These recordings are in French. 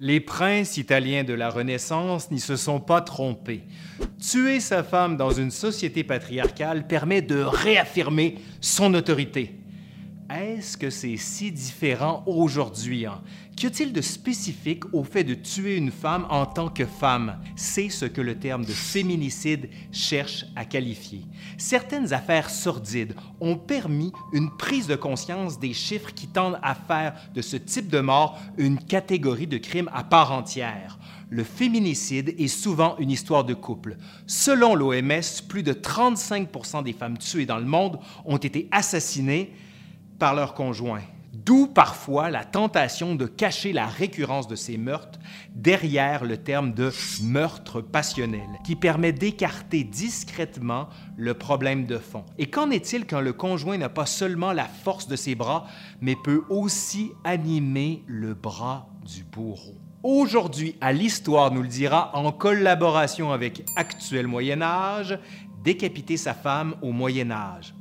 Les princes italiens de la Renaissance n'y se sont pas trompés. Tuer sa femme dans une société patriarcale permet de réaffirmer son autorité. Est-ce que c'est si différent aujourd'hui? Hein? Qu'y a-t-il de spécifique au fait de tuer une femme en tant que femme? C'est ce que le terme de féminicide cherche à qualifier. Certaines affaires sordides ont permis une prise de conscience des chiffres qui tendent à faire de ce type de mort une catégorie de crime à part entière. Le féminicide est souvent une histoire de couple. Selon l'OMS, plus de 35% des femmes tuées dans le monde ont été assassinées par leur conjoint. D'où parfois la tentation de cacher la récurrence de ces meurtres derrière le terme de meurtre passionnel, qui permet d'écarter discrètement le problème de fond. Et qu'en est-il quand le conjoint n'a pas seulement la force de ses bras, mais peut aussi animer le bras du bourreau? Aujourd'hui, à l'Histoire nous le dira, en collaboration avec Actuel Moyen Âge, décapiter sa femme au Moyen Âge.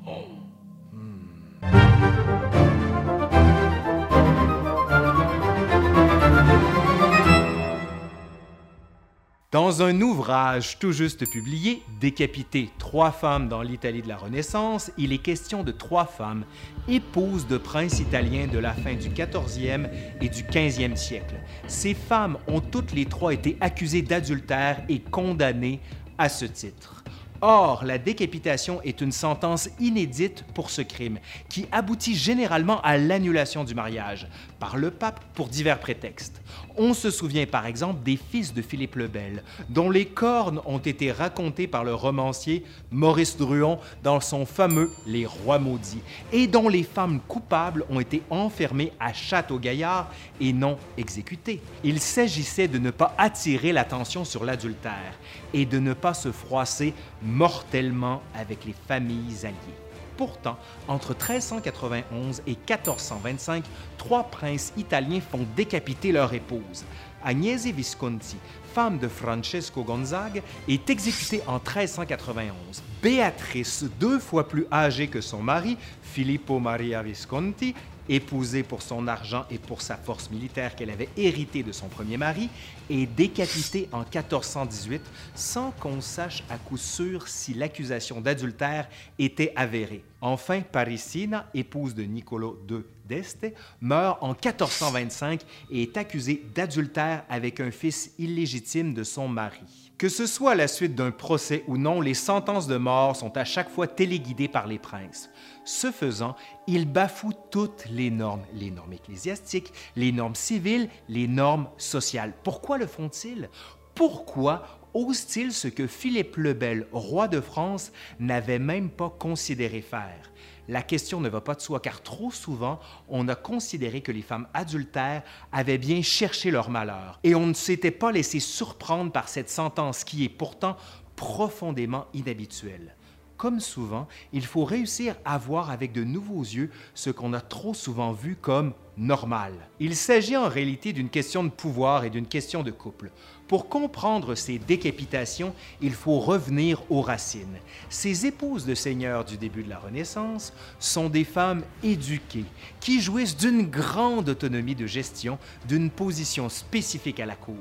Dans un ouvrage tout juste publié, Décapiter trois femmes dans l'Italie de la Renaissance, il est question de trois femmes, épouses de princes italiens de la fin du 14e et du 15e siècle. Ces femmes ont toutes les trois été accusées d'adultère et condamnées à ce titre. Or, la décapitation est une sentence inédite pour ce crime, qui aboutit généralement à l'annulation du mariage par le pape pour divers prétextes. On se souvient par exemple des fils de Philippe le Bel, dont les cornes ont été racontées par le romancier Maurice Druon dans son fameux Les Rois maudits, et dont les femmes coupables ont été enfermées à Château-Gaillard et non exécutées. Il s'agissait de ne pas attirer l'attention sur l'adultère et de ne pas se froisser mortellement avec les familles alliées. Pourtant, entre 1391 et 1425, trois princes italiens font décapiter leur épouse. Agnese Visconti, femme de Francesco Gonzague, est exécutée en 1391. Béatrice, deux fois plus âgée que son mari, Filippo Maria Visconti, épousée pour son argent et pour sa force militaire qu'elle avait héritée de son premier mari, est décapitée en 1418 sans qu'on sache à coup sûr si l'accusation d'adultère était avérée. Enfin, Parisina, épouse de Niccolo II d'Este, meurt en 1425 et est accusée d'adultère avec un fils illégitime de son mari. Que ce soit à la suite d'un procès ou non, les sentences de mort sont à chaque fois téléguidées par les princes. Ce faisant, ils bafouent toutes les normes, les normes ecclésiastiques, les normes civiles, les normes sociales. Pourquoi le font-ils? Pourquoi osent-ils ce que Philippe le Bel, roi de France, n'avait même pas considéré faire? la question ne va pas de soi, car trop souvent, on a considéré que les femmes adultères avaient bien cherché leur malheur, et on ne s'était pas laissé surprendre par cette sentence qui est pourtant profondément inhabituelle. Comme souvent, il faut réussir à voir avec de nouveaux yeux ce qu'on a trop souvent vu comme normal. Il s'agit en réalité d'une question de pouvoir et d'une question de couple. Pour comprendre ces décapitations, il faut revenir aux racines. Ces épouses de seigneurs du début de la Renaissance sont des femmes éduquées qui jouissent d'une grande autonomie de gestion, d'une position spécifique à la cour.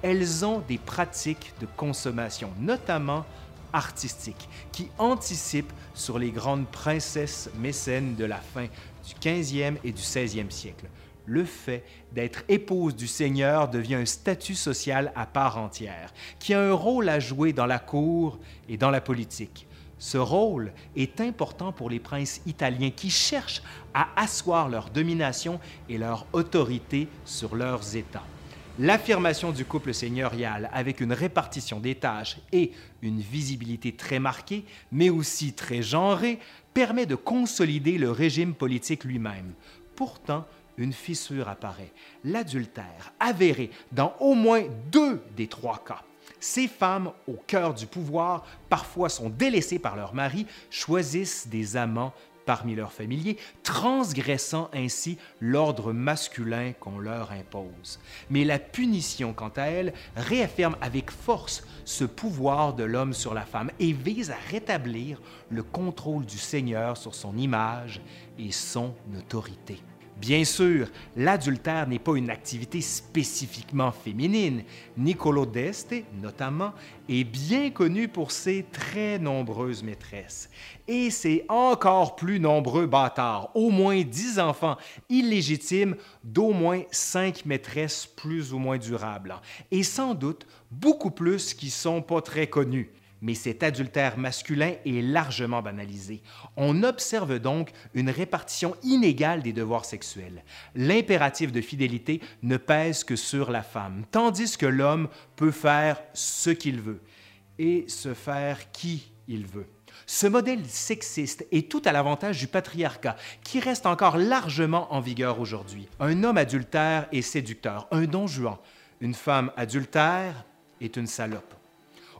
Elles ont des pratiques de consommation, notamment artistiques, qui anticipent sur les grandes princesses mécènes de la fin du 15e et du 16e siècle le fait d'être épouse du Seigneur devient un statut social à part entière, qui a un rôle à jouer dans la cour et dans la politique. Ce rôle est important pour les princes italiens qui cherchent à asseoir leur domination et leur autorité sur leurs États. L'affirmation du couple seigneurial avec une répartition des tâches et une visibilité très marquée, mais aussi très genrée, permet de consolider le régime politique lui-même. Pourtant, une fissure apparaît, l'adultère avéré dans au moins deux des trois cas. Ces femmes, au cœur du pouvoir, parfois sont délaissées par leur mari, choisissent des amants parmi leurs familiers, transgressant ainsi l'ordre masculin qu'on leur impose. Mais la punition, quant à elle, réaffirme avec force ce pouvoir de l'homme sur la femme et vise à rétablir le contrôle du Seigneur sur son image et son autorité. Bien sûr, l'adultère n'est pas une activité spécifiquement féminine. Niccolo d'Este, notamment, est bien connu pour ses très nombreuses maîtresses. Et ses encore plus nombreux bâtards, au moins dix enfants illégitimes d'au moins cinq maîtresses plus ou moins durables. Et sans doute beaucoup plus qui sont pas très connus mais cet adultère masculin est largement banalisé. On observe donc une répartition inégale des devoirs sexuels. L'impératif de fidélité ne pèse que sur la femme, tandis que l'homme peut faire ce qu'il veut et se faire qui il veut. Ce modèle sexiste est tout à l'avantage du patriarcat, qui reste encore largement en vigueur aujourd'hui. Un homme adultère est séducteur, un don Juan. Une femme adultère est une salope.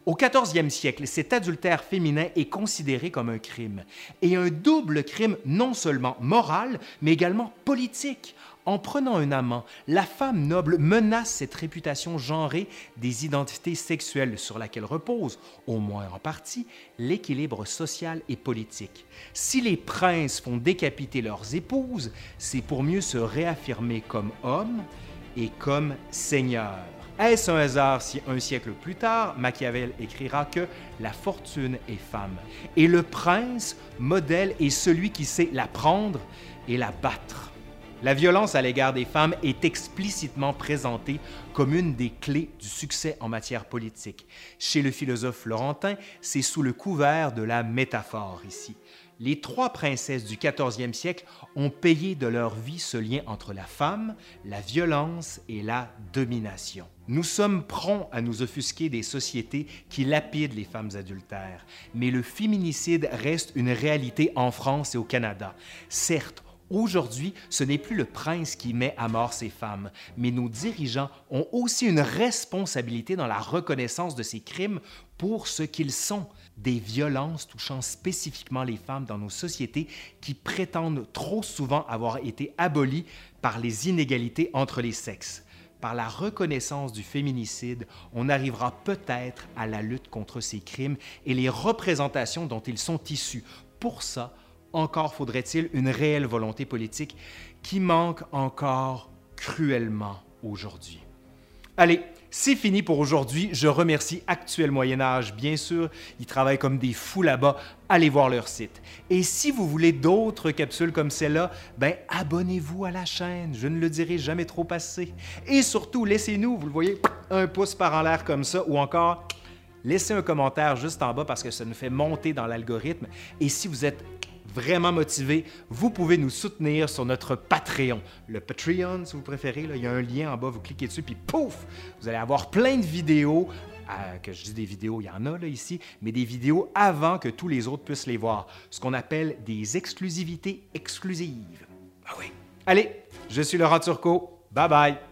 Au 14e siècle, cet adultère féminin est considéré comme un crime, et un double crime non seulement moral, mais également politique. En prenant un amant, la femme noble menace cette réputation genrée des identités sexuelles sur laquelle repose, au moins en partie, l'équilibre social et politique. Si les princes font décapiter leurs épouses, c'est pour mieux se réaffirmer comme hommes et comme seigneurs. Est-ce un hasard si un siècle plus tard, Machiavel écrira que la fortune est femme et le prince, modèle, est celui qui sait la prendre et la battre? La violence à l'égard des femmes est explicitement présentée comme une des clés du succès en matière politique. Chez le philosophe florentin, c'est sous le couvert de la métaphore ici les trois princesses du 14e siècle ont payé de leur vie ce lien entre la femme, la violence et la domination. Nous sommes prompts à nous offusquer des sociétés qui lapident les femmes adultères, mais le féminicide reste une réalité en France et au Canada. Certes, Aujourd'hui, ce n'est plus le prince qui met à mort ces femmes, mais nos dirigeants ont aussi une responsabilité dans la reconnaissance de ces crimes pour ce qu'ils sont, des violences touchant spécifiquement les femmes dans nos sociétés qui prétendent trop souvent avoir été abolies par les inégalités entre les sexes. Par la reconnaissance du féminicide, on arrivera peut-être à la lutte contre ces crimes et les représentations dont ils sont issus. Pour ça, encore faudrait-il une réelle volonté politique qui manque encore cruellement aujourd'hui. Allez, c'est fini pour aujourd'hui. Je remercie Actuel Moyen Âge, bien sûr. Ils travaillent comme des fous là-bas. Allez voir leur site. Et si vous voulez d'autres capsules comme celle-là, ben abonnez-vous à la chaîne. Je ne le dirai jamais trop assez. Et surtout, laissez-nous, vous le voyez, un pouce par en l'air comme ça, ou encore laissez un commentaire juste en bas parce que ça nous fait monter dans l'algorithme. Et si vous êtes vraiment motivé, vous pouvez nous soutenir sur notre Patreon. Le Patreon, si vous préférez, il y a un lien en bas, vous cliquez dessus, puis pouf, vous allez avoir plein de vidéos. Euh, que je dis des vidéos, il y en a là ici, mais des vidéos avant que tous les autres puissent les voir. Ce qu'on appelle des exclusivités exclusives. Ah oui. Allez, je suis Laurent Turcot. Bye bye.